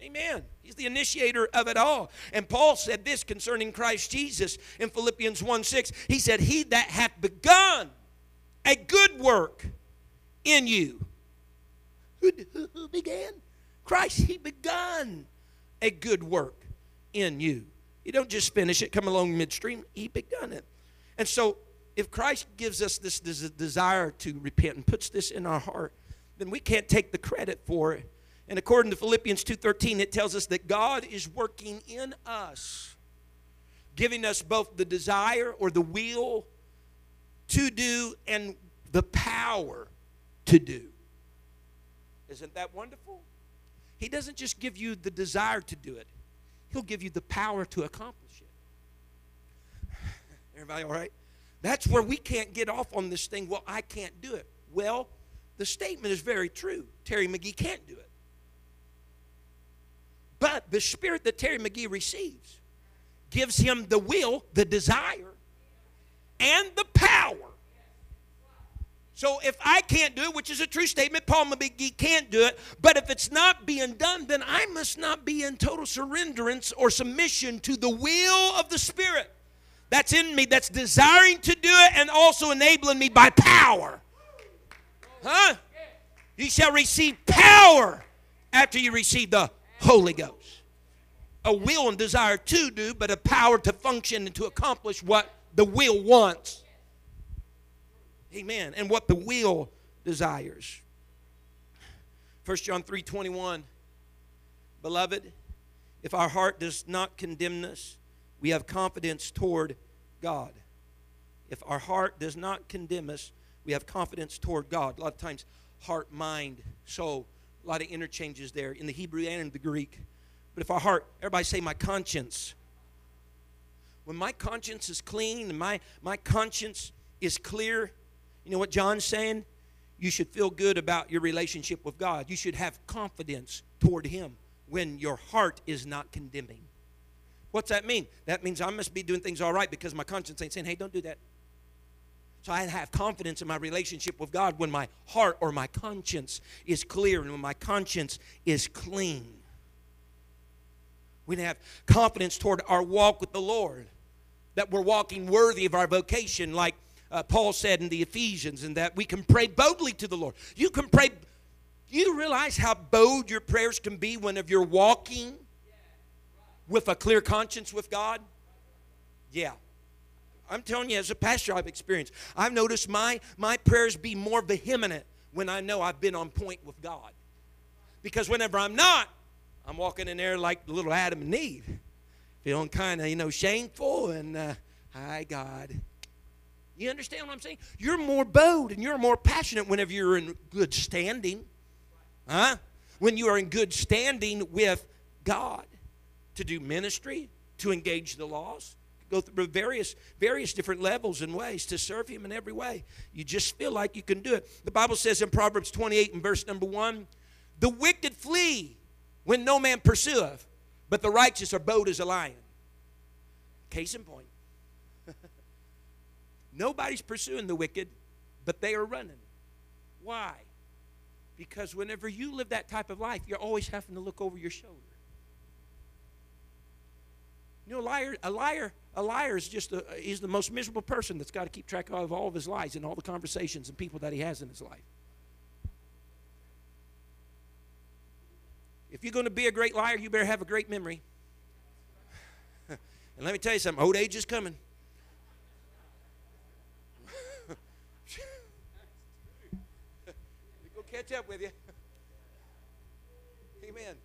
Amen. The initiator of it all. And Paul said this concerning Christ Jesus in Philippians 1 6. He said, He that hath begun a good work in you. Who, who, who began? Christ, He begun a good work in you. You don't just finish it, come along midstream. He begun it. And so, if Christ gives us this desire to repent and puts this in our heart, then we can't take the credit for it. And according to Philippians 2:13, it tells us that God is working in us, giving us both the desire or the will to do and the power to do. Isn't that wonderful? He doesn't just give you the desire to do it, He'll give you the power to accomplish it. Everybody all right? That's where we can't get off on this thing. Well, I can't do it. Well, the statement is very true. Terry McGee can't do it. But the spirit that Terry McGee receives gives him the will, the desire, and the power so if I can't do it, which is a true statement, Paul McGee can't do it, but if it's not being done, then I must not be in total surrenderance or submission to the will of the Spirit that's in me, that's desiring to do it and also enabling me by power. Huh? You shall receive power after you receive the Holy Ghost. A will and desire to do, but a power to function and to accomplish what the will wants. Amen. And what the will desires. 1 John 3 21. Beloved, if our heart does not condemn us, we have confidence toward God. If our heart does not condemn us, we have confidence toward God. A lot of times, heart, mind, soul, a lot of interchanges there in the Hebrew and in the Greek. But if our heart, everybody say, my conscience. When my conscience is clean and my, my conscience is clear, you know what John's saying? You should feel good about your relationship with God. You should have confidence toward Him when your heart is not condemning. What's that mean? That means I must be doing things all right because my conscience ain't saying, hey, don't do that. So I have confidence in my relationship with God when my heart or my conscience is clear and when my conscience is clean. We have confidence toward our walk with the Lord, that we're walking worthy of our vocation, like uh, Paul said in the Ephesians, and that we can pray boldly to the Lord. You can pray. You realize how bold your prayers can be whenever you're walking with a clear conscience with God? Yeah. I'm telling you, as a pastor, I've experienced. I've noticed my, my prayers be more vehement when I know I've been on point with God. Because whenever I'm not, I'm walking in there like little Adam and Eve, feeling kind of, you know, shameful and, uh, hi, God. You understand what I'm saying? You're more bold and you're more passionate whenever you're in good standing. Huh? When you are in good standing with God to do ministry, to engage the lost, go through various various different levels and ways to serve him in every way. You just feel like you can do it. The Bible says in Proverbs 28 and verse number 1, the wicked flee when no man pursueth, but the righteous are bold as a lion. Case in point. Nobody's pursuing the wicked, but they are running. Why? Because whenever you live that type of life, you're always having to look over your shoulder. You know, a liar, a liar, a liar is just a, he's the most miserable person that's got to keep track of all of his lies and all the conversations and people that he has in his life. If you're going to be a great liar, you better have a great memory. and let me tell you something, old age is coming. go catch up with you. Amen.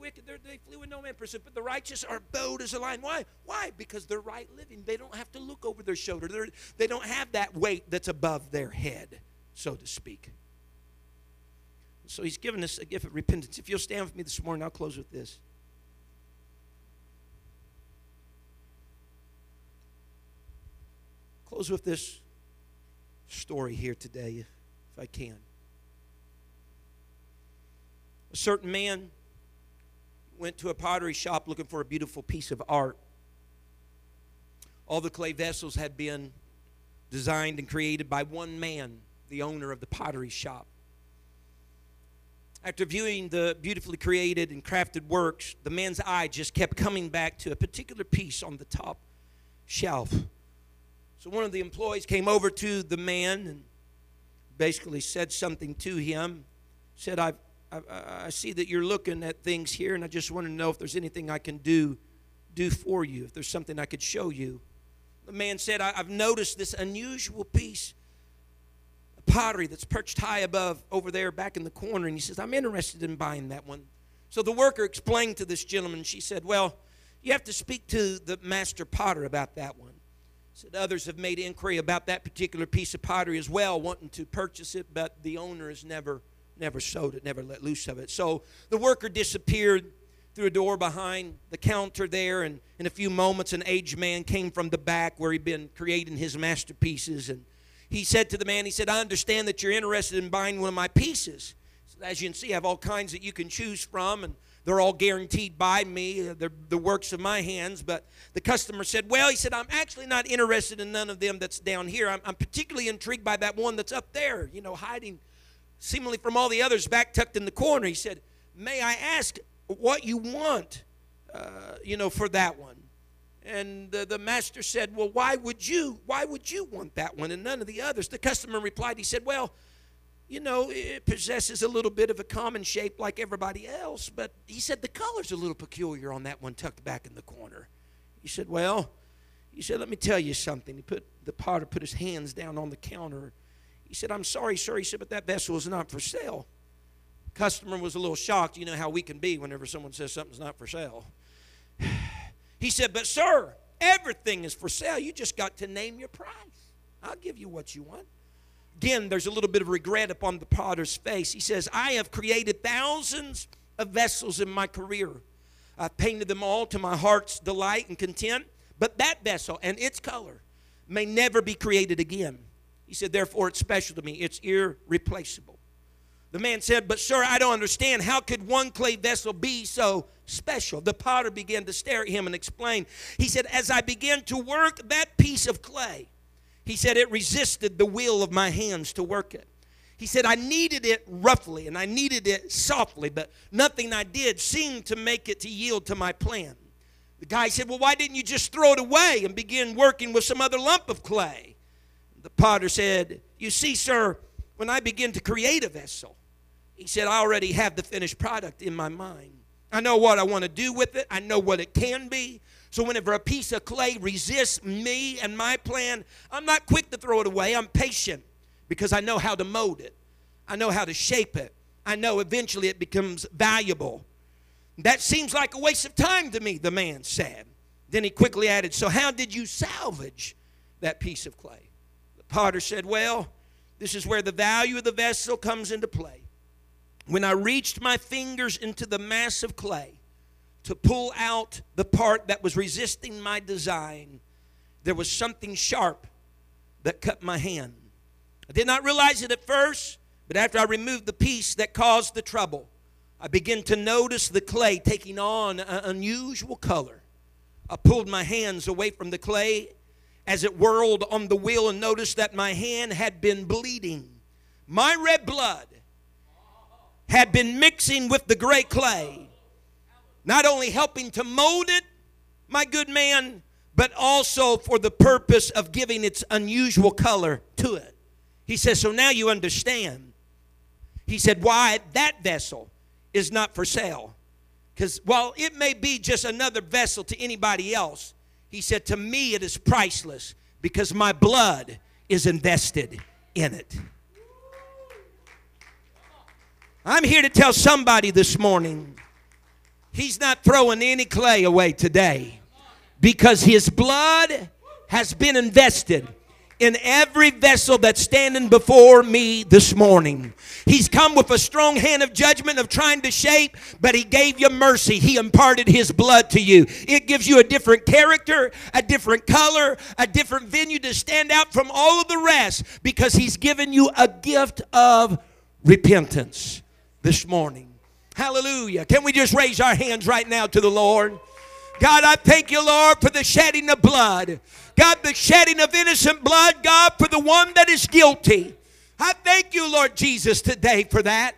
Wicked, they flew with no man pursuit, but the righteous are bold as a lion. Why? Why? Because they're right living. They don't have to look over their shoulder. They're, they don't have that weight that's above their head, so to speak. So he's given us a gift of repentance. If you'll stand with me this morning, I'll close with this. Close with this story here today, if I can. A certain man went to a pottery shop looking for a beautiful piece of art. All the clay vessels had been designed and created by one man, the owner of the pottery shop. After viewing the beautifully created and crafted works, the man's eye just kept coming back to a particular piece on the top shelf. So one of the employees came over to the man and basically said something to him. Said, i I, see that you're looking at things here, and I just want to know if there's anything I can do do for you, if there's something I could show you. The man said, I've noticed this unusual piece pottery that's perched high above over there back in the corner. And he says, I'm interested in buying that one. So the worker explained to this gentleman, she said, Well, you have to speak to the master potter about that one. Said others have made inquiry about that particular piece of pottery as well, wanting to purchase it, but the owner has never never sold it, never let loose of it. So the worker disappeared through a door behind the counter there, and in a few moments, an aged man came from the back where he'd been creating his masterpieces. And he said to the man, He said, I understand that you're interested in buying one of my pieces. As you can see, I have all kinds that you can choose from, and they're all guaranteed by me. They're the works of my hands. But the customer said, Well, he said, I'm actually not interested in none of them that's down here. I'm, I'm particularly intrigued by that one that's up there, you know, hiding seemingly from all the others back tucked in the corner. He said, May I ask what you want, uh, you know, for that one. And the, the master said, Well, why would you? Why would you want that one and none of the others? The customer replied, He said, Well, you know, it possesses a little bit of a common shape like everybody else, but he said the color's a little peculiar on that one tucked back in the corner. He said, Well, he said, Let me tell you something. He put the potter put his hands down on the counter. He said, I'm sorry, sir. He said, but that vessel is not for sale customer was a little shocked. You know how we can be whenever someone says something's not for sale. He said, But, sir, everything is for sale. You just got to name your price. I'll give you what you want. Again, there's a little bit of regret upon the potter's face. He says, I have created thousands of vessels in my career. I've painted them all to my heart's delight and content, but that vessel and its color may never be created again. He said, Therefore, it's special to me, it's irreplaceable. The man said, But sir, I don't understand. How could one clay vessel be so special? The potter began to stare at him and explain. He said, As I began to work that piece of clay, he said, it resisted the will of my hands to work it. He said, I needed it roughly and I needed it softly, but nothing I did seemed to make it to yield to my plan. The guy said, Well, why didn't you just throw it away and begin working with some other lump of clay? The potter said, You see, sir, when I begin to create a vessel, he said, I already have the finished product in my mind. I know what I want to do with it, I know what it can be. So, whenever a piece of clay resists me and my plan, I'm not quick to throw it away. I'm patient because I know how to mold it, I know how to shape it. I know eventually it becomes valuable. That seems like a waste of time to me, the man said. Then he quickly added, So, how did you salvage that piece of clay? The potter said, Well, this is where the value of the vessel comes into play. When I reached my fingers into the mass of clay to pull out the part that was resisting my design, there was something sharp that cut my hand. I did not realize it at first, but after I removed the piece that caused the trouble, I began to notice the clay taking on an unusual color. I pulled my hands away from the clay as it whirled on the wheel and noticed that my hand had been bleeding. My red blood had been mixing with the gray clay, not only helping to mold it, my good man, but also for the purpose of giving its unusual color to it. He says, So now you understand. He said, Why that vessel is not for sale. Because while it may be just another vessel to anybody else, he said, To me it is priceless because my blood is invested in it. I'm here to tell somebody this morning he's not throwing any clay away today because his blood has been invested in every vessel that's standing before me this morning. He's come with a strong hand of judgment of trying to shape, but He gave you mercy. He imparted His blood to you. It gives you a different character, a different color, a different venue to stand out from all of the rest because He's given you a gift of repentance this morning. Hallelujah. Can we just raise our hands right now to the Lord? God, I thank you, Lord, for the shedding of blood. God, the shedding of innocent blood, God, for the one that is guilty. I thank you, Lord Jesus, today for that.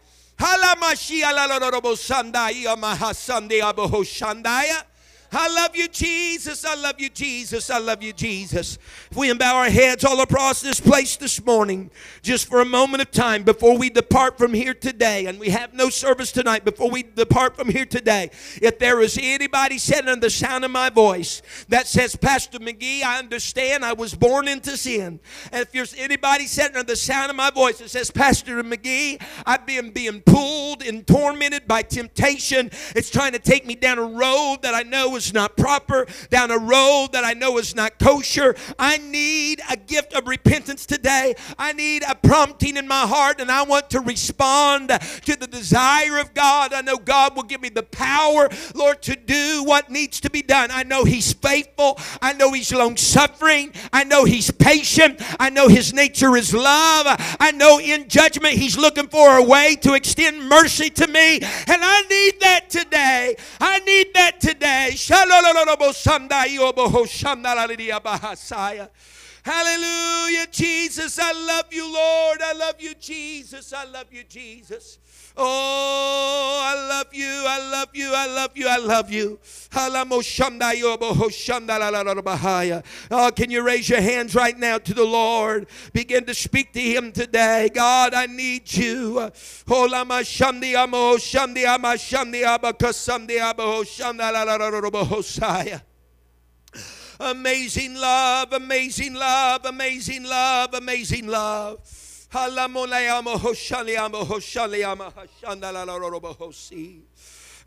I love you, Jesus. I love you, Jesus. I love you, Jesus. If we bow our heads all across this place this morning, just for a moment of time before we depart from here today, and we have no service tonight before we depart from here today, if there is anybody sitting under the sound of my voice that says, Pastor McGee, I understand I was born into sin. And if there's anybody sitting under the sound of my voice that says, Pastor McGee, I've been being pulled and tormented by temptation, it's trying to take me down a road that I know is not proper, down a road that I know is not kosher. I need a gift of repentance today. I need a prompting in my heart, and I want to respond to the desire of God. I know God will give me the power, Lord, to do what needs to be done. I know He's faithful. I know He's long suffering. I know He's patient. I know His nature is love. I know in judgment He's looking for a way to extend mercy to me. And I need that today. I need that today. Hallelujah, Jesus. I love you, Lord. I love you, Jesus. I love you, Jesus. Oh, I love you. I love you. I love you. I love you. Oh, can you raise your hands right now to the Lord? Begin to speak to Him today. God, I need you. Amazing love, amazing love, amazing love, amazing love.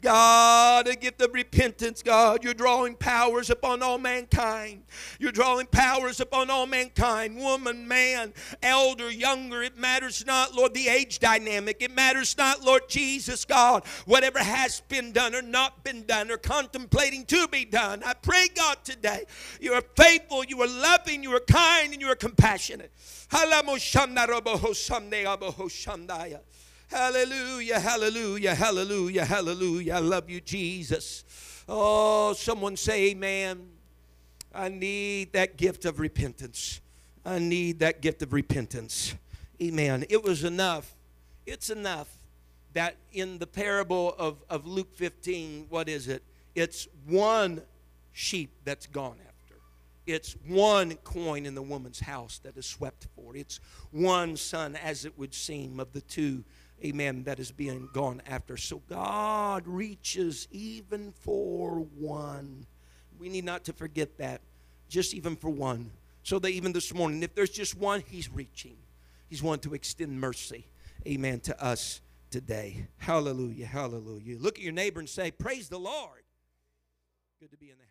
God, a gift of repentance, God. You're drawing powers upon all mankind. You're drawing powers upon all mankind. Woman, man, elder, younger. It matters not, Lord, the age dynamic. It matters not, Lord Jesus, God. Whatever has been done or not been done or contemplating to be done. I pray, God, today you are faithful, you are loving, you are kind, and you are compassionate. Hallelujah, hallelujah, hallelujah, hallelujah. I love you, Jesus. Oh, someone say amen. I need that gift of repentance. I need that gift of repentance. Amen. It was enough. It's enough that in the parable of, of Luke 15, what is it? It's one sheep that's gone after. It's one coin in the woman's house that is swept for. It's one son, as it would seem, of the two amen, that is being gone after. So God reaches even for one. We need not to forget that, just even for one. So that even this morning, if there's just one, He's reaching. He's wanting to extend mercy, amen, to us today. Hallelujah, hallelujah. Look at your neighbor and say, Praise the Lord. Good to be in the